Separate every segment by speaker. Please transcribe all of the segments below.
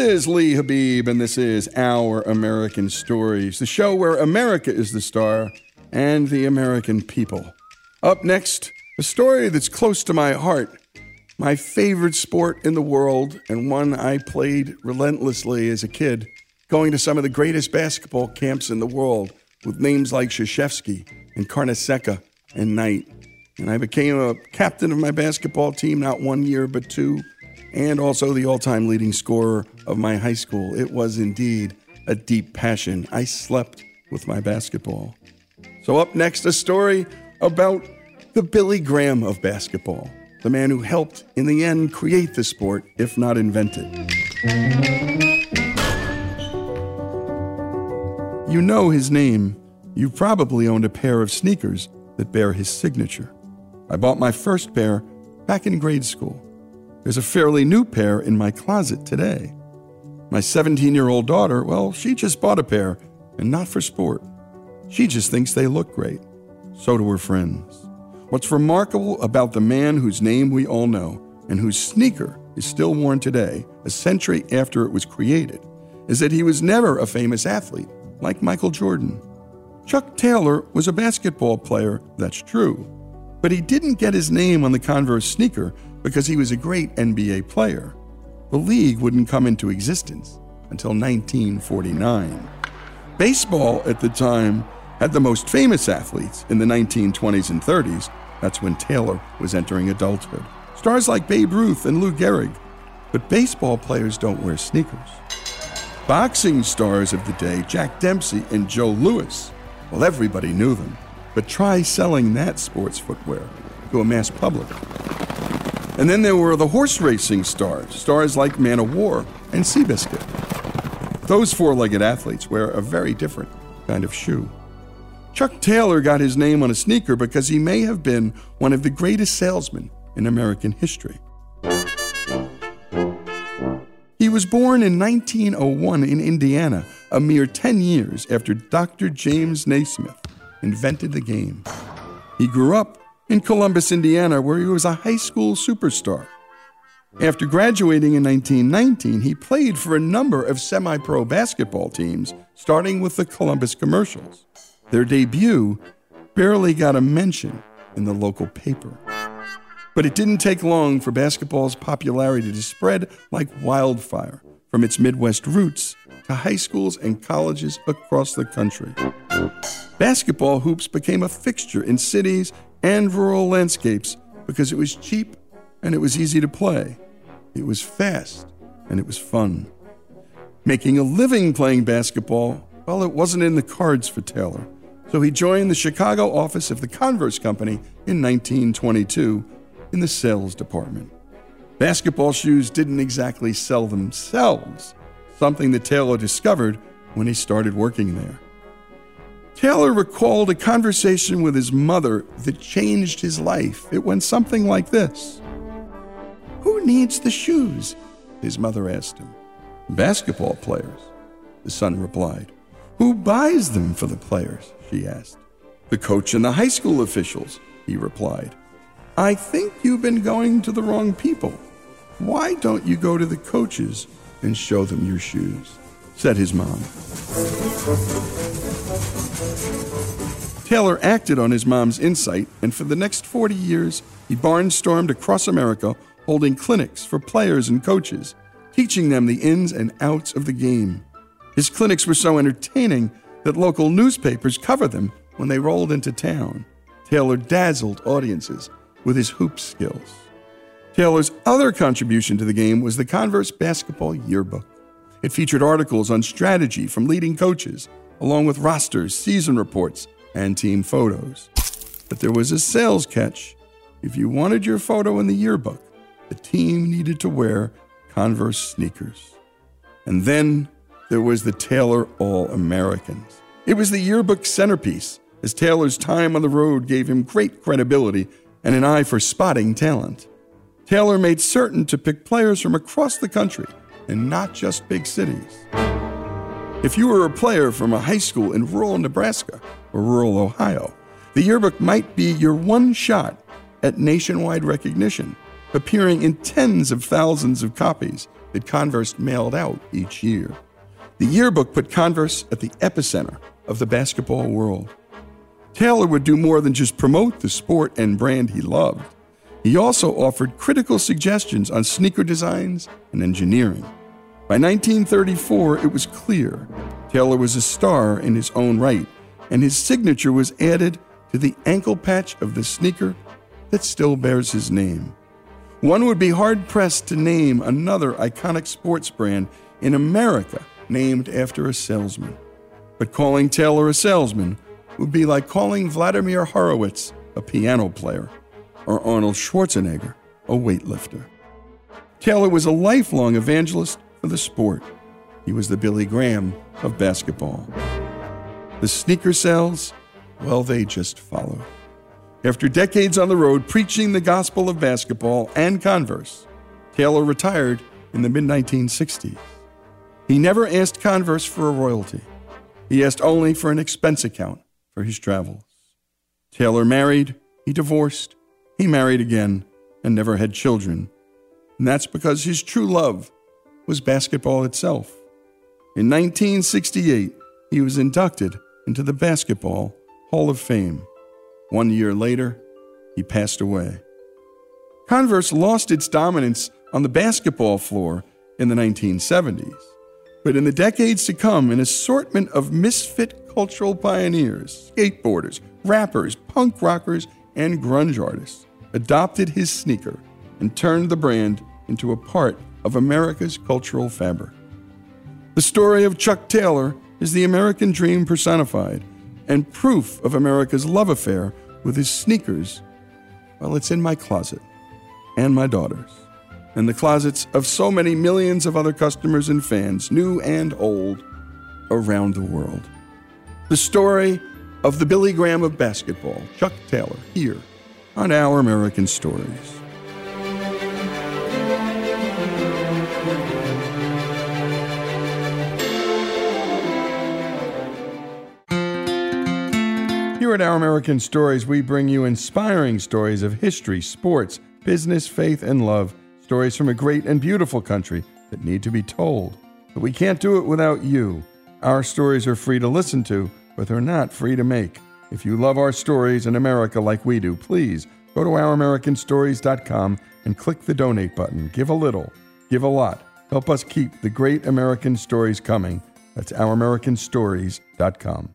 Speaker 1: Is Lee Habib, and this is Our American Stories, the show where America is the star and the American people. Up next, a story that's close to my heart, my favorite sport in the world, and one I played relentlessly as a kid, going to some of the greatest basketball camps in the world with names like Krzyzewski and Carnesecca and Knight. And I became a captain of my basketball team not one year, but two, and also the all time leading scorer of my high school. It was indeed a deep passion. I slept with my basketball. So, up next, a story about the Billy Graham of basketball, the man who helped, in the end, create the sport, if not invent it. You know his name. You've probably owned a pair of sneakers that bear his signature. I bought my first pair back in grade school. There's a fairly new pair in my closet today. My 17 year old daughter, well, she just bought a pair, and not for sport. She just thinks they look great. So do her friends. What's remarkable about the man whose name we all know and whose sneaker is still worn today, a century after it was created, is that he was never a famous athlete like Michael Jordan. Chuck Taylor was a basketball player, that's true, but he didn't get his name on the Converse sneaker because he was a great NBA player. The league wouldn't come into existence until 1949. Baseball at the time had the most famous athletes in the 1920s and 30s. That's when Taylor was entering adulthood. Stars like Babe Ruth and Lou Gehrig. But baseball players don't wear sneakers. Boxing stars of the day, Jack Dempsey and Joe Louis, well, everybody knew them. But try selling that sports footwear to a mass public. And then there were the horse racing stars, stars like Man of War and Seabiscuit. Those four legged athletes wear a very different kind of shoe. Chuck Taylor got his name on a sneaker because he may have been one of the greatest salesmen in American history. He was born in 1901 in Indiana, a mere 10 years after Dr. James Naismith invented the game. He grew up in Columbus, Indiana, where he was a high school superstar. After graduating in 1919, he played for a number of semi pro basketball teams, starting with the Columbus Commercials. Their debut barely got a mention in the local paper. But it didn't take long for basketball's popularity to spread like wildfire from its Midwest roots to high schools and colleges across the country. Basketball hoops became a fixture in cities and rural landscapes because it was cheap and it was easy to play. It was fast and it was fun. Making a living playing basketball, well, it wasn't in the cards for Taylor. So he joined the Chicago office of the Converse Company in 1922 in the sales department. Basketball shoes didn't exactly sell themselves, something that Taylor discovered when he started working there. Taylor recalled a conversation with his mother that changed his life. It went something like this Who needs the shoes? His mother asked him. Basketball players, the son replied. Who buys them for the players? she asked. The coach and the high school officials, he replied. I think you've been going to the wrong people. Why don't you go to the coaches and show them your shoes? said his mom. Taylor acted on his mom's insight, and for the next 40 years, he barnstormed across America holding clinics for players and coaches, teaching them the ins and outs of the game. His clinics were so entertaining that local newspapers covered them when they rolled into town. Taylor dazzled audiences with his hoop skills. Taylor's other contribution to the game was the Converse Basketball Yearbook. It featured articles on strategy from leading coaches, along with rosters, season reports, and team photos. But there was a sales catch. If you wanted your photo in the yearbook, the team needed to wear Converse sneakers. And then there was the Taylor All Americans. It was the yearbook centerpiece, as Taylor's time on the road gave him great credibility and an eye for spotting talent. Taylor made certain to pick players from across the country and not just big cities. If you were a player from a high school in rural Nebraska or rural Ohio, the yearbook might be your one shot at nationwide recognition, appearing in tens of thousands of copies that Converse mailed out each year. The yearbook put Converse at the epicenter of the basketball world. Taylor would do more than just promote the sport and brand he loved. He also offered critical suggestions on sneaker designs and engineering. By 1934, it was clear Taylor was a star in his own right, and his signature was added to the ankle patch of the sneaker that still bears his name. One would be hard pressed to name another iconic sports brand in America named after a salesman. But calling Taylor a salesman would be like calling Vladimir Horowitz a piano player or Arnold Schwarzenegger a weightlifter. Taylor was a lifelong evangelist for the sport. He was the Billy Graham of basketball. The sneaker sales, well, they just followed. After decades on the road preaching the gospel of basketball and Converse, Taylor retired in the mid 1960s. He never asked Converse for a royalty. He asked only for an expense account for his travels. Taylor married, he divorced, he married again, and never had children. And that's because his true love was basketball itself. In 1968, he was inducted into the Basketball Hall of Fame. One year later, he passed away. Converse lost its dominance on the basketball floor in the 1970s, but in the decades to come, an assortment of misfit cultural pioneers, skateboarders, rappers, punk rockers, and grunge artists adopted his sneaker and turned the brand into a part of America's cultural fabric. The story of Chuck Taylor is the American dream personified and proof of America's love affair with his sneakers. Well, it's in my closet and my daughter's, and the closets of so many millions of other customers and fans, new and old, around the world. The story of the Billy Graham of basketball, Chuck Taylor, here on Our American Stories. Here at Our American Stories, we bring you inspiring stories of history, sports, business, faith, and love. Stories from a great and beautiful country that need to be told. But we can't do it without you. Our stories are free to listen to, but they're not free to make. If you love our stories in America like we do, please go to ouramericanstories.com and click the donate button. Give a little, give a lot. Help us keep the great American stories coming. That's ouramericanstories.com.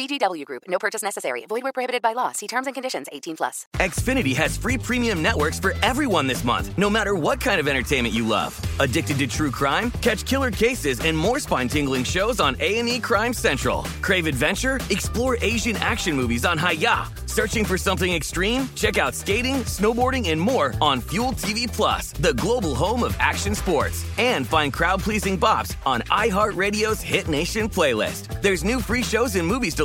Speaker 2: VGW Group. No purchase necessary. Void where prohibited by law. See terms and conditions. 18 plus.
Speaker 3: Xfinity has free premium networks for everyone this month, no matter what kind of entertainment you love. Addicted to true crime? Catch killer cases and more spine-tingling shows on A&E Crime Central. Crave adventure? Explore Asian action movies on Hi-YAH. Searching for something extreme? Check out skating, snowboarding, and more on Fuel TV Plus, the global home of action sports. And find crowd-pleasing bops on iHeartRadio's Hit Nation playlist. There's new free shows and movies to